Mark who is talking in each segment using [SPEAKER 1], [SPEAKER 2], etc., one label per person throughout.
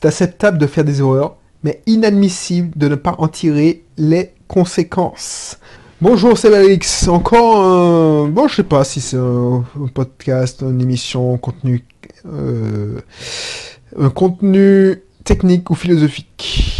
[SPEAKER 1] C'est acceptable de faire des erreurs, mais inadmissible de ne pas en tirer les conséquences. Bonjour, c'est Alix. Encore un... Bon, je sais pas si c'est un, podcast, une émission, contenu... Euh, un contenu technique ou philosophique.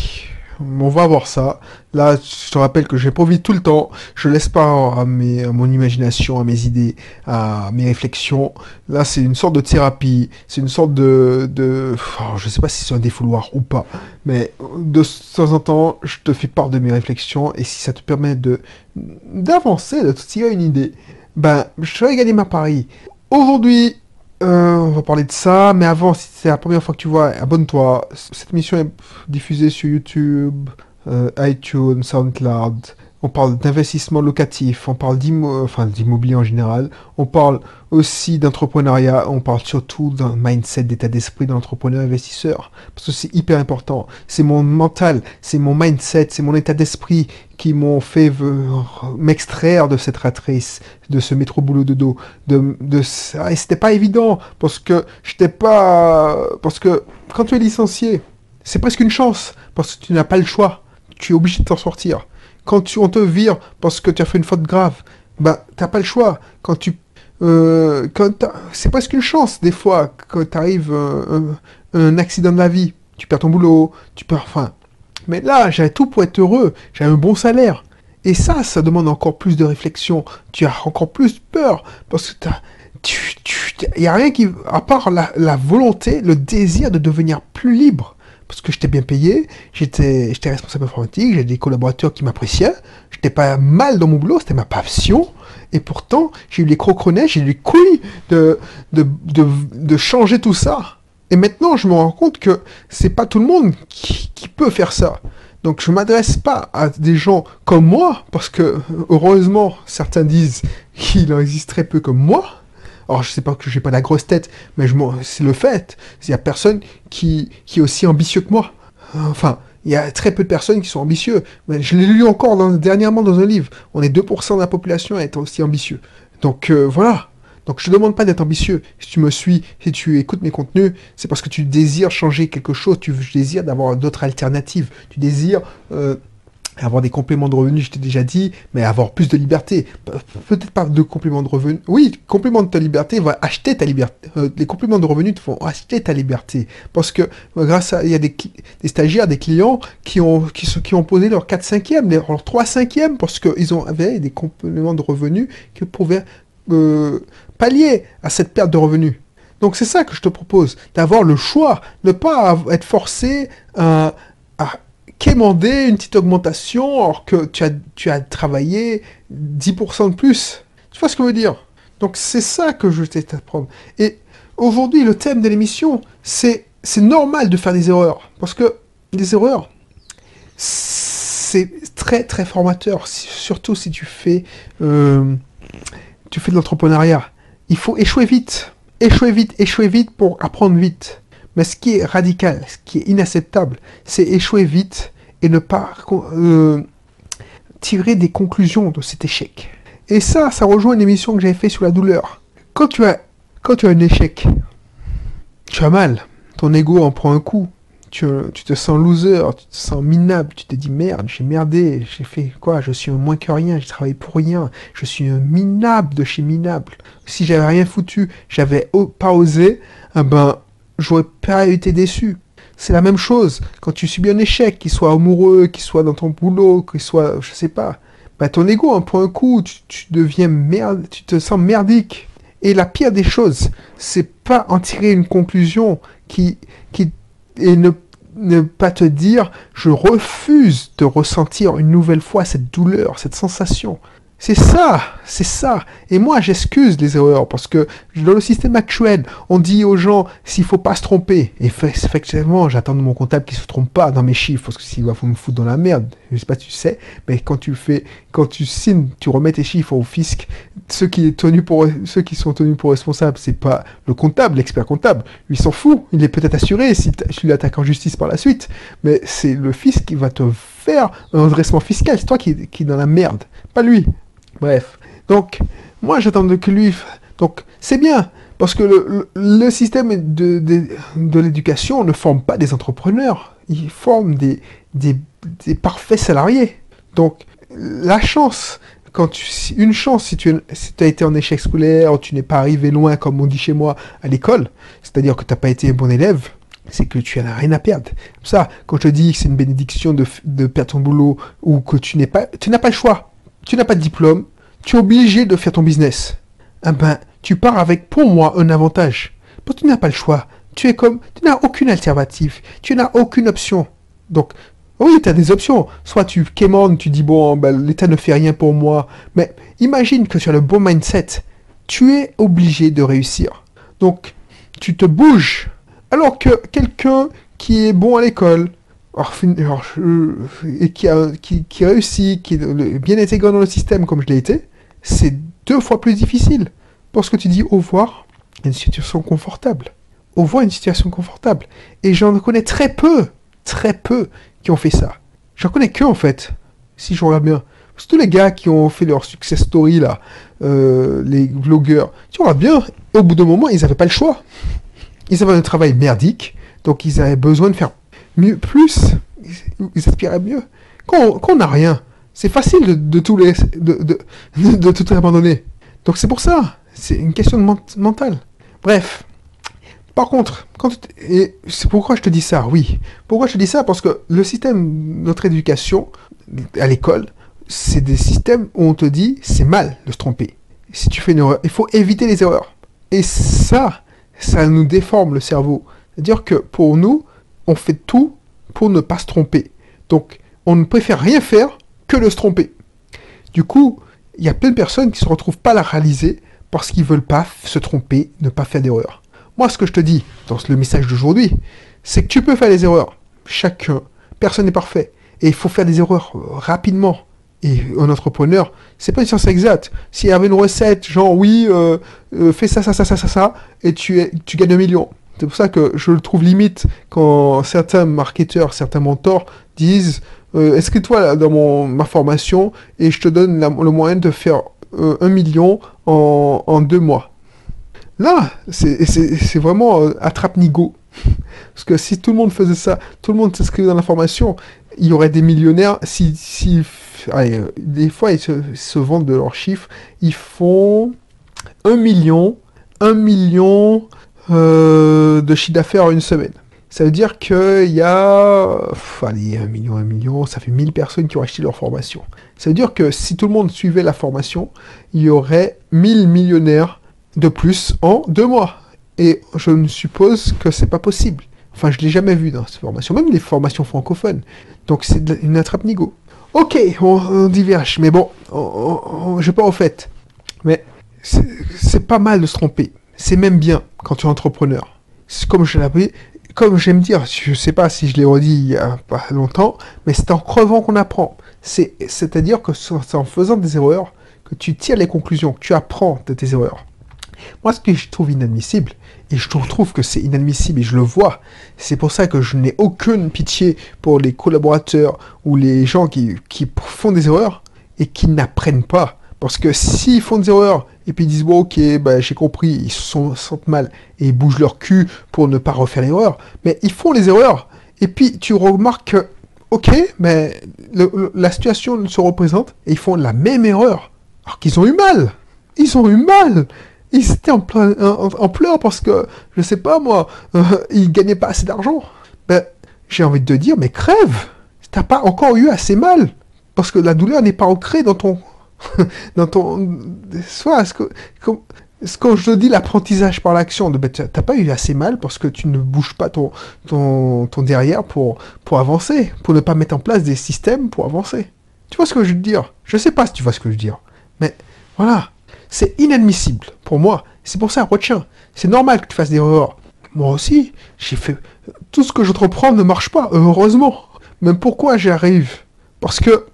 [SPEAKER 1] On va voir ça. Là, je te rappelle que envie tout le temps. Je laisse pas à, mes, mon imagination, à mes idées, à mes réflexions. Là, c'est une sorte de thérapie. C'est une sorte de, de oh, je sais pas si c'est un défouloir ou pas, mais de temps en temps, je te fais part de mes réflexions et si ça te permet de d'avancer, de te tirer une idée, ben, je vais gagner ma pari. Aujourd'hui, euh, on va parler de ça, mais avant, si c'est la première fois que tu vois, abonne-toi. Cette émission est diffusée sur YouTube, euh, iTunes, SoundCloud. On parle d'investissement locatif, on parle d'immobilier en général, on parle aussi d'entrepreneuriat, on parle surtout d'un mindset, d'état d'esprit d'un entrepreneur investisseur. Parce que c'est hyper important. C'est mon mental, c'est mon mindset, c'est mon état d'esprit qui m'ont fait m'extraire de cette ratrice, de ce métro boulot de dos. De, de, et c'était pas évident, parce que j'étais pas, parce que quand tu es licencié, c'est presque une chance, parce que tu n'as pas le choix. Tu es obligé de t'en sortir. Quand tu, on te vire parce que tu as fait une faute grave, bah, t'as pas le choix. Quand tu euh, c'est presque une chance des fois quand t'arrives euh, un, accident de la vie, tu perds ton boulot, tu perds, enfin. Mais là, j'avais tout pour être heureux, j'avais un bon salaire. Et ça, ça demande encore plus de réflexion. Tu as encore plus peur parce que t'as, tu, tu, y a rien qui, à part la volonté, le désir de devenir plus libre parce que j'étais bien payé, j'étais, responsable informatique, j'avais des collaborateurs qui m'appréciaient, j'étais pas mal dans mon boulot, c'était ma passion, et pourtant, j'ai eu les crocronets, j'ai eu les couilles de, de, de, de, changer tout ça. Et maintenant, je me rends compte que c'est pas tout le monde qui, qui peut faire ça. Donc je m'adresse pas à des gens comme moi, parce que heureusement, certains disent qu'il en existe très peu comme moi, alors je sais pas que j'ai pas la grosse tête, mais c'est le fait. Il y a personne qui, qui est aussi ambitieux que moi. Enfin, il y a très peu de personnes qui sont ambitieux. Mais je l'ai lu encore dernièrement dans un livre. On est 2% de la population à être aussi ambitieux. Donc euh, voilà. Donc je te demande pas d'être ambitieux. Si tu me suis, si tu écoutes mes contenus, c'est parce que tu désires changer quelque chose, tu désires d'avoir d'autres alternatives, tu désires euh, avoir des compléments de revenus, je t'ai déjà dit, mais avoir plus de liberté. Peut-être pas de compléments de revenus. Oui, complément de ta liberté va acheter ta liberté. Euh, les compléments de revenus te font acheter ta liberté. Parce que euh, grâce à, il y a des, stagiaires, des clients qui ont, qui, qui ont posé leur 4 5 e leur 3 5 e parce qu'ils avaient des compléments de revenus qui pouvaient euh, pallier à cette perte de revenus. Donc c'est ça que je te propose, d'avoir le choix, ne pas être forcé à quémander une petite augmentation alors que tu as, tu as travaillé 10% de plus. Tu vois ce que je veux dire? Donc c'est ça que je vais t'apprendre. Et aujourd'hui, le thème de l'émission, c'est c'est normal de faire des erreurs. Parce que des erreurs, c'est très très formateur. Surtout si tu fais, euh, tu fais de l'entrepreneuriat. Il faut échouer vite. Échouer vite, échouer vite pour apprendre vite. Mais ce qui est radical, ce qui est inacceptable, c'est échouer vite et ne pas euh, tirer des conclusions de cet échec. Et ça, ça rejoint une émission que j'avais fait sur la douleur. Quand tu as, quand tu as un échec, tu as mal, ton ego en prend un coup, tu, te sens loser, tu te sens minable, tu te dis merde, j'ai merdé, j'ai fait quoi, je suis moins que rien, j'ai travaillé pour rien, je suis un minable de chez minable. Si j'avais rien foutu, j'avais pas osé, eh ben j'aurais pas été déçu. C'est la même chose quand tu subis un échec, qu'il soit amoureux, qu'il soit dans ton boulot, qu'il soit, je sais pas. Bah ton ego, hein, pour un coup, tu, deviens merde, tu te sens merdique. Et la pire des choses, c'est pas en tirer une conclusion qui, qui et ne pas te dire, je refuse de ressentir une nouvelle fois cette douleur, cette sensation. C'est ça, c'est ça. Et moi, j'excuse les erreurs parce que dans le système actuel, on dit aux gens s'il faut pas se tromper. Et effectivement, j'attends de mon comptable qu'il se trompe pas dans mes chiffres parce que s'il va me foutre dans la merde, je sais pas tu sais, mais quand tu fais, quand tu signes, tu remets tes chiffres au fisc. Ceux qui, est tenu pour, sont tenus pour responsables, c'est pas le comptable, l'expert comptable. Lui s'en fout. Il est peut-être assuré si tu l'attaques en justice par la suite, mais c'est le fisc qui va te faire un redressement fiscal. C'est toi qui, qui est dans la merde, pas lui. Bref. Donc, moi, j'attends que lui. Donc, c'est bien. Parce que le, système de, de, l'éducation ne forme pas des entrepreneurs, il forme des, des, des parfaits salariés. Donc, la chance, quand tu, une chance si tu si as été en échec scolaire, tu n'es pas arrivé loin, comme on dit chez moi, à l'école, c'est-à-dire que tu n'as pas été un bon élève, c'est que tu n'as rien à perdre. Ça, quand je te dis que c'est une bénédiction de, de perdre ton boulot ou que tu n'es pas, tu n'as pas le choix, tu n'as pas de diplôme, tu es obligé de faire ton business. Eh ben, tu pars avec, pour moi, un avantage. Parce tu n'as pas le choix. Tu es comme, tu n'as aucune alternative. Tu n'as aucune option. Donc, oui, tu as des options. Soit tu quémandes, tu dis, bon, ben, l'État ne fait rien pour moi. Mais imagine que sur le bon mindset, tu es obligé de réussir. Donc, tu te bouges. Alors que quelqu'un qui est bon à l'école, et qui, a, qui, réussit, qui est bien intégré dans le système comme je l'ai été, c'est deux fois plus difficile. Parce que tu dis au revoir une situation confortable. Au revoir une situation confortable. Et j'en connais très peu, très peu qui ont fait ça. J'en connais que en fait, si je regarde bien. C'est tous les gars qui ont fait leur success story là, euh, les vlogueurs, tu vois bien, au bout d'un moment, ils n'avaient pas le choix. Ils avaient un travail merdique, donc ils avaient besoin de faire mieux, plus, ils aspiraient mieux. Quand on n'a rien, c'est facile de, tout les, de, de, tout abandonner. Donc c'est pour ça, c'est une question de mentale. Bref. Par contre, quand et c'est pourquoi je te dis ça, oui. Pourquoi je te dis ça? Parce que le système, notre éducation à l'école, c'est des systèmes où on te dit c'est mal de se tromper. Si tu fais une erreur, il faut éviter les erreurs. Et ça, ça nous déforme le cerveau. C'est-à-dire que pour nous, on fait tout pour ne pas se tromper. Donc, on ne préfère rien faire que de se tromper. Du coup, il y a plein de personnes qui se retrouvent pas à la réaliser parce qu'ils veulent pas se tromper, ne pas faire d'erreurs. Moi, ce que je te dis dans le message d'aujourd'hui, c'est que tu peux faire des erreurs. Chacun, personne n'est parfait. Et il faut faire des erreurs rapidement. Et un entrepreneur, c'est pas une science exacte. S'il y avait une recette, genre oui, euh, euh, fais ça, ça, ça, ça, ça, ça, et tu, es, tu gagnes un million. C'est pour ça que je le trouve limite quand certains marketeurs, certains mentors disent euh, inscris-toi dans mon, ma formation et je te donne le moyen de faire euh, un million en, en, deux mois? Là, c'est vraiment euh, attrape-nigo. Parce que si tout le monde faisait ça, tout le monde s'inscrivait dans la formation, il y aurait des millionnaires. Si, si allez, des fois, ils se vendent de leurs chiffres. Ils font un million, un million euh, de chiffre d'affaires en une semaine. Ça veut dire qu'il y a, allez, un million, un million, ça fait 1000 personnes qui ont acheté leur formation. Ça veut dire que si tout le monde suivait la formation, il y aurait 1000 millionnaires de plus en deux mois. Et je ne suppose que c'est pas possible. Enfin, je l'ai jamais vu dans cette formation, même les formations francophones. Donc c'est une attrape-nigo. Ok, on, diverge, mais bon, je je pas au fait. Mais c'est pas mal de se tromper c'est même bien quand tu es entrepreneur. Comme je l'ai comme j'aime dire, je ne sais pas si je l'ai redit il y a pas longtemps, mais c'est en crevant qu'on apprend. C'est, c'est-à-dire que c'est en faisant des erreurs que tu tires les conclusions, que tu apprends de tes erreurs. Moi, ce que je trouve inadmissible, et je trouve que c'est inadmissible et je le vois, c'est pour ça que je n'ai aucune pitié pour les collaborateurs ou les gens qui, qui font des erreurs et qui n'apprennent pas. Parce que s'ils font des erreurs et puis ils disent bon ok bah, j'ai compris ils se sentent mal et ils bougent leur cul pour ne pas refaire l'erreur. Mais ils font les erreurs. Et puis tu remarques que ok mais la situation se représente et ils font la même erreur. Alors qu'ils ont eu mal. Ils ont eu mal. Ils étaient en, pleurs parce que je sais pas moi euh, ils gagnaient pas assez d'argent. Ben j'ai envie de te dire mais crève. T'as pas encore eu assez mal. Parce que la douleur n'est pas ancrée dans ton dans ton. Soit, ce que, quand je dis l'apprentissage par l'action, ben, t'as pas eu assez mal parce que tu ne bouges pas ton, ton, ton derrière pour, pour avancer, pour ne pas mettre en place des systèmes pour avancer. Tu vois ce que je veux dire? Je sais pas si tu vois ce que je veux dire. Mais voilà, c'est inadmissible pour moi. C'est pour ça, retiens. C'est normal que tu fasses des erreurs. Moi aussi, j'ai fait. Tout ce que j'entreprends ne marche pas, heureusement. Mais pourquoi j'y arrive? Parce que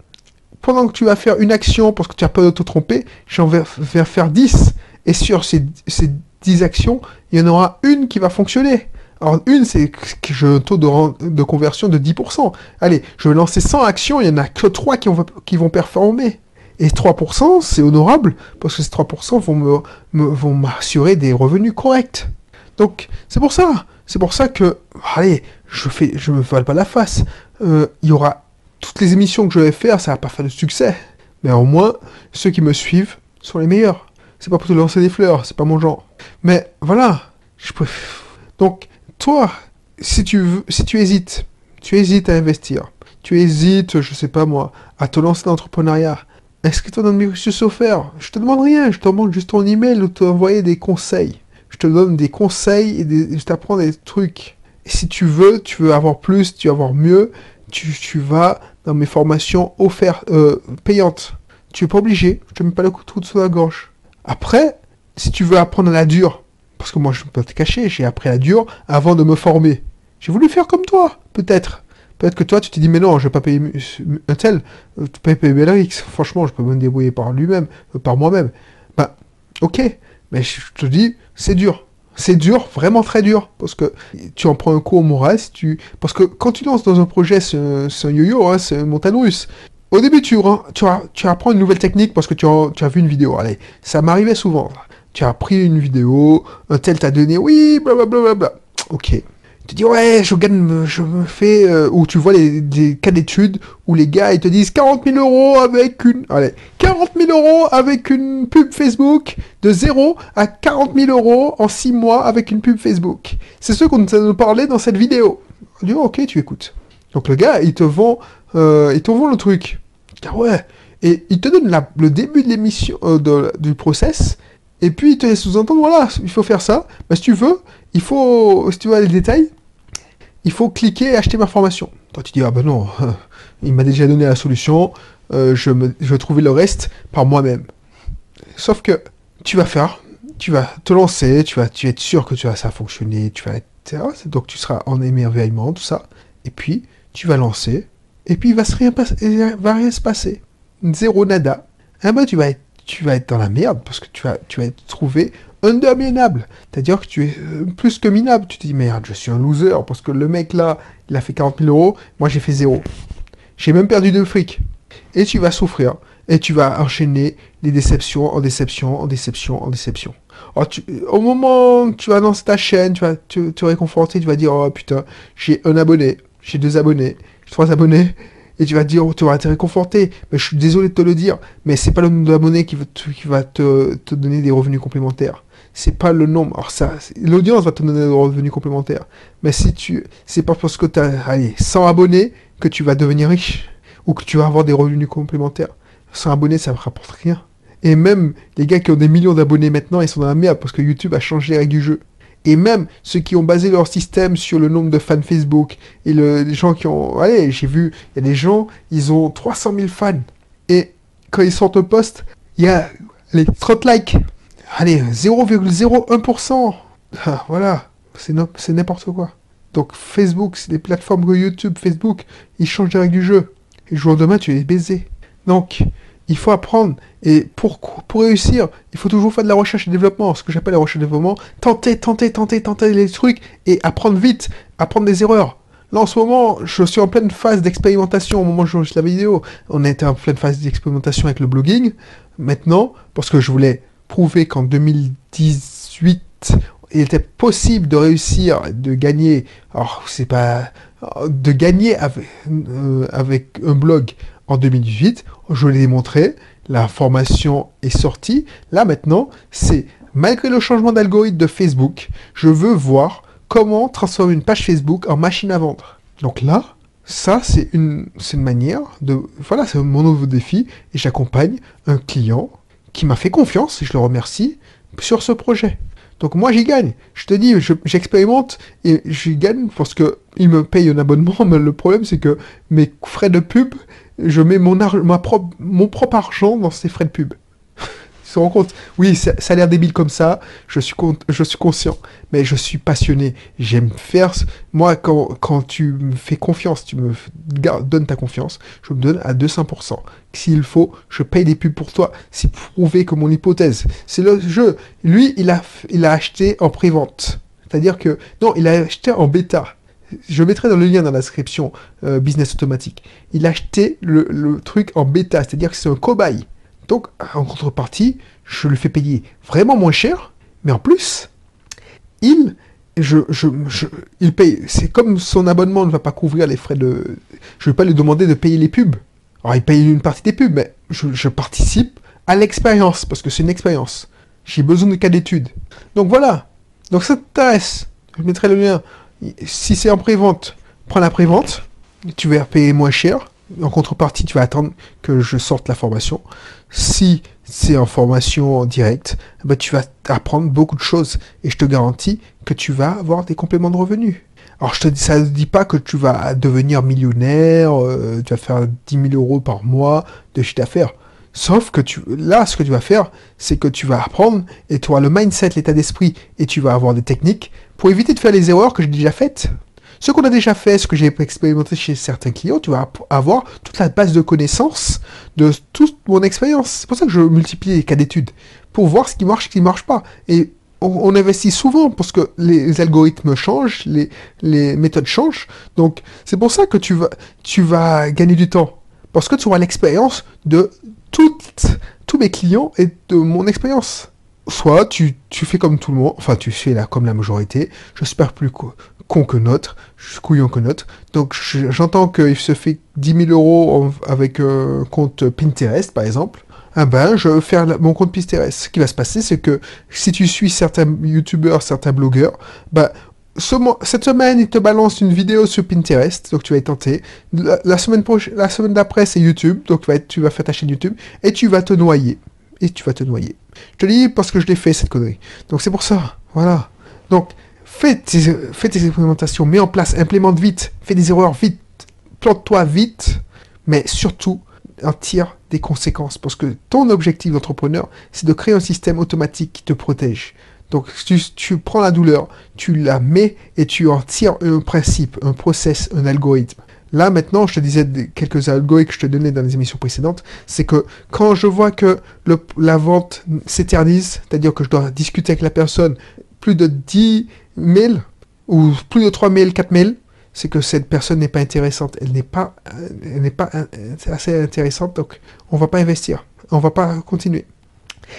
[SPEAKER 1] pendant que tu vas faire une action parce que tu as peur de te tromper, j'en vais, faire 10. Et sur ces, ces 10 actions, il y en aura une qui va fonctionner. Alors, une, c'est que j'ai un taux de, de, conversion de 10%. Allez, je vais lancer 100 actions, il n'y en a que 3 qui, qui vont performer. Et 3%, c'est honorable, parce que ces 3% vont me, me- vont m'assurer des revenus corrects. Donc, c'est pour ça. C'est pour ça que, allez, je fais, je me vale pas la face. Euh, Il y aura toutes les émissions que je vais faire, ça va pas faire de succès. Mais au moins, ceux qui me suivent sont les meilleurs. C'est pas pour te lancer des fleurs, c'est pas mon genre. Mais voilà, je préfère. Donc, toi, si tu veux, si tu hésites, tu hésites à investir, tu hésites, je sais pas moi, à te lancer dans l'entrepreneuriat, inscris-toi dans le cursus offert. Je te demande rien, je te demande juste ton email ou t'envoyer des conseils. Je te donne des conseils et je t'apprends des trucs. Et si tu veux, tu veux avoir plus, tu veux avoir mieux, tu, tu vas dans mes formations offertes, euh, payantes. Tu es pas obligé, je te mets pas le couteau sous la gorge. Après, si tu veux apprendre à la dure, parce que moi je peux pas te cacher, j'ai appris à la dure avant de me former. J'ai voulu faire comme toi, peut-être. Peut-être que toi tu t'es dit mais non, je vais pas payer un tel, euh, tu peux payer Belrix. Franchement, je peux me débrouiller par lui-même, euh, par moi-même. Bah, ok, mais je te dis, c'est dur. C'est dur, vraiment très dur, parce que tu en prends un coup au moral, tu... parce que quand tu lances dans un projet, c'est un, yo-yo, hein, c'est une montagne russe. Au début, tu, ren- tu, tu apprends une nouvelle technique parce que tu as, as vu une vidéo. Allez, ça m'arrivait souvent. Tu as pris une vidéo, un tel t'a donné, oui, blablabla. Bla, bla. Ok. Tu dis, ouais, je gagne, je me fais. euh, ou tu vois les, des cas d'études où les gars, ils te disent 40 000 euros avec une. Allez, 40 000 euros avec une pub Facebook de 0 à 40 000 euros en 6 mois avec une pub Facebook. C'est ce qu'on nous parlait dans cette vidéo. On dit, ok, tu écoutes. Donc le gars, il te vend, euh, il te vend le truc. Ah ouais. Et il te donne le début de l'émission, euh, du process. Et puis il te laisse sous-entendre, voilà, il faut faire ça. Bah, si tu veux, il faut, si tu veux les détails, il faut cliquer et acheter ma formation. Toi, tu dis, ah ben non, il m'a déjà donné la solution, euh, je, me, je vais trouver le reste par moi-même. Sauf que tu vas faire, tu vas te lancer, tu vas, tu être sûr que tu vas ça fonctionner, tu vas être, donc tu seras en émerveillement, tout ça. Et puis, tu vas lancer, et puis il va, se rien, pas- va rien se passer. Zéro nada. Ah ben tu vas être, tu vas être dans la merde, parce que tu vas, tu vas trouvé underminable. C'est-à-dire que tu es euh, plus que minable. Tu te dis, merde, je suis un loser, parce que le mec là, il a fait 40 000 euros, moi j'ai fait zéro. J'ai même perdu de fric. Et tu vas souffrir. Et tu vas enchaîner les déceptions en déception, en déception, en déception. Au moment où tu vas ta chaîne, tu vas te, te réconforter, tu vas dire, oh putain, j'ai un abonné, j'ai deux abonnés, j'ai trois abonnés. Et tu vas dire, oh, tu vas te réconforter. Mais je suis désolé de te le dire, mais c'est pas le nombre d'abonnés qui va, te donner des revenus complémentaires. C'est pas le nombre. Alors ça, l'audience va te donner des revenus complémentaires. Mais si tu, c'est pas parce que tu as, allez, 100 abonnés que tu vas devenir riche ou que tu vas avoir des revenus complémentaires. 100 abonnés, ça ne rapporte rien. Et même les gars qui ont des millions d'abonnés maintenant, ils sont dans la merde parce que YouTube a changé les règles du jeu. Et même ceux qui ont basé leur système sur le nombre de fans Facebook et le, les gens qui ont... Allez, j'ai vu, il y a des gens, ils ont 300 000 fans. Et quand ils sortent un post, il y a les 30 likes. Allez, 0,01%. Ah, voilà, c'est n'importe quoi. Donc Facebook, c'est des plateformes YouTube, Facebook, ils changent les règles du jeu. Et le jour demain, tu es baisé. Donc, il faut apprendre. Et pour, réussir, il faut toujours faire de la recherche et développement. Ce que j'appelle la recherche et développement. Tenter, tenter, tenter, tenter les trucs et apprendre vite. Apprendre des erreurs. Là, en ce moment, je suis en pleine phase d'expérimentation au moment où je la vidéo. On était en pleine phase d'expérimentation avec le blogging. Maintenant, parce que je voulais prouver qu'en 2018, il était possible de réussir, de gagner. Alors, c'est pas. de gagner avec, euh, avec un blog en 2018. Je l'ai démontré. La formation est sortie. Là, maintenant, c'est malgré le changement d'algorithme de Facebook, je veux voir comment transformer une page Facebook en machine à vendre. Donc là, ça, c'est une, c'est une manière de... Voilà, c'est mon nouveau défi et j'accompagne un client qui m'a fait confiance, et je le remercie, sur ce projet. Donc moi, j'y gagne. Je te dis, je- j'expérimente et j'y gagne parce que il me paye un abonnement, mais le problème, c'est que mes frais de pub, je mets mon propre argent dans ces frais de pub. Rends compte Oui, ça, a l'air débile comme ça, je suis, je suis conscient, mais je suis passionné. J'aime faire... Moi, quand, quand tu me fais confiance, tu me donnes ta confiance, je me donne à 200%. S'il faut, je paye des pubs pour toi. C'est prouver que mon hypothèse. C'est le jeu. Lui, il a, il a acheté en pré-vente. C'est-à-dire que... Non, il a acheté en bêta. Je mettrai dans le lien dans la description euh, Business Automatique. Il a acheté le truc en bêta, c'est-à-dire que c'est un cobaye. Donc, en contrepartie, je lui fais payer vraiment moins cher, mais en plus, il, je, je, il paye. C'est comme son abonnement ne va pas couvrir les frais de. Je ne vais pas lui demander de payer les pubs. Alors, il paye une partie des pubs, mais je, je participe à l'expérience, parce que c'est une expérience. J'ai besoin de cas d'études. Donc voilà. Donc ça t'intéresse. Je mettrai le lien. Si c'est en pré-vente, prends la pré-vente. Tu vas payer moins cher. En contrepartie, tu vas attendre que je sorte la formation. Si c'est en formation en direct, bah, tu vas apprendre beaucoup de choses. Et je te garantis que tu vas avoir des compléments de revenus. Alors, je te dis, ça ne dit pas que tu vas devenir millionnaire, euh, tu vas faire 10 000 euros par mois de chiffre d'affaires. Sauf que tu, là, ce que tu vas faire, c'est que tu vas apprendre et tu auras le mindset, l'état d'esprit et tu vas avoir des techniques pour éviter de faire les erreurs que j'ai déjà faites. Ce qu'on a déjà fait, ce que j'ai expérimenté chez certains clients, tu vas avoir toute la base de connaissances de toute mon expérience. C'est pour ça que je multiplie les cas d'études pour voir ce qui marche, ce qui ne marche pas. Et on, investit souvent parce que les algorithmes changent, les, méthodes changent. Donc, c'est pour ça que tu vas, tu vas gagner du temps. Parce que tu auras l'expérience de tous mes clients et de mon expérience. Soit tu, fais comme tout le monde, enfin tu fais là comme la majorité, je suis pas plus con que notre, couillon que notre. Donc j'entends qu'il se fait 10 000 euros avec un compte Pinterest par exemple. Ah ben, je vais faire mon compte Pinterest. Ce qui va se passer, c'est que si tu suis certains youtubeurs, certains blogueurs, ben, cette semaine, il te balance une vidéo sur Pinterest, donc tu vas être tenté. La, semaine semaine d'après, c'est YouTube, donc tu tu vas faire ta chaîne YouTube, et tu vas te noyer. Tu vas te noyer. Je te dis parce que je l'ai fait, cette connerie. Donc c'est pour ça, voilà. Donc, fais tes, fais tes expérimentations, mets en place, implémente vite, fais des erreurs vite, plante-toi vite, mais surtout, en tire des conséquences, parce que ton objectif d'entrepreneur, c'est de créer un système automatique qui te protège. Donc tu, tu, prends la douleur, tu la mets et tu en tires un principe, un process, un algorithme. Là maintenant, je te disais quelques algorithmes que je te donnais dans les émissions précédentes, c'est que quand je vois que la vente s'éternise, c'est-à-dire que je dois discuter avec la personne plus de 10 mails ou plus de 3 mails, 4 mails, c'est que cette personne n'est pas intéressante. Elle n'est pas, elle n'est pas assez intéressante, donc on va pas investir, on va pas continuer.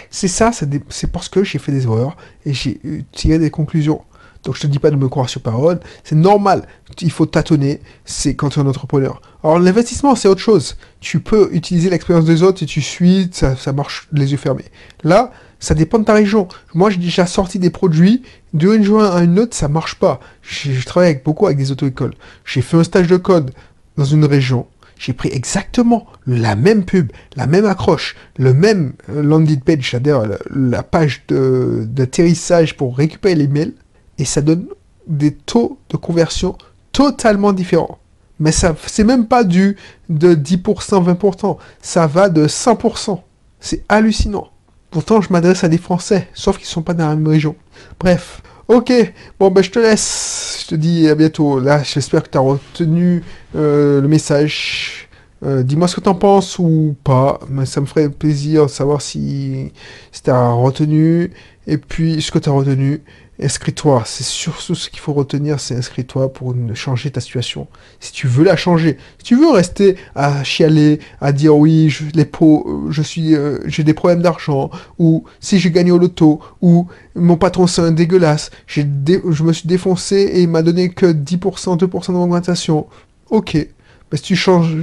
[SPEAKER 1] C'est ça, c'est parce que j'ai fait des erreurs et j'ai tiré des conclusions. Donc je te dis pas de me croire sur parole, c'est normal, il faut tâtonner, c'est quand tu es un entrepreneur. Alors l'investissement c'est autre chose, tu peux utiliser l'expérience des autres et tu suis, ça, ça marche les yeux fermés. Là, ça dépend de ta région. Moi j'ai déjà sorti des produits, d'une joint à une autre ça marche pas. Je travaille avec, beaucoup avec des auto-écoles. J'ai fait un stage de code dans une région, j'ai pris exactement la même pub, la même accroche, le même euh, landing page, c'est-à-dire la page d'atterrissage pour récupérer les mails, et ça donne des taux de conversion totalement différents. Mais ça, c'est même pas du de 10%, 20%. Ça va de 100%. C'est hallucinant. Pourtant, je m'adresse à des Français, sauf qu'ils sont pas dans la même région. Bref. Ok, bon ben je te laisse, je te dis à bientôt. Là, j'espère que tu as retenu euh, le message. Euh, dis-moi ce que tu en penses ou pas. Mais ça me ferait plaisir de savoir si, si tu as retenu. Et puis, ce que tu as retenu inscris-toi. C'est surtout ce qu'il faut retenir, c'est inscris-toi pour changer ta situation. Si tu veux la changer, si tu veux rester à chialer, à dire oui, les pots, je suis, euh, j'ai des problèmes d'argent, ou si j'ai gagné au loto, ou mon patron c'est un dégueulasse, j'ai je me suis défoncé et il m'a donné que 10%, 2% d'augmentation. Ok, mais si tu changes,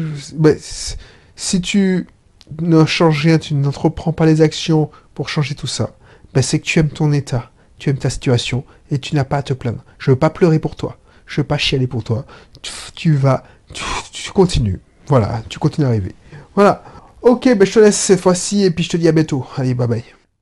[SPEAKER 1] si tu ne changes rien, tu n'entreprends pas les actions pour changer tout ça, ben c'est que tu aimes ton état tu aimes ta situation et tu n'as pas à te plaindre. Je veux pas pleurer pour toi. Je veux pas chialer pour toi. Tu, vas, tu, continues. Voilà, tu continues à rêver. Voilà. Ok, ben je te laisse cette fois-ci et puis je te dis à bientôt. Allez, bye bye.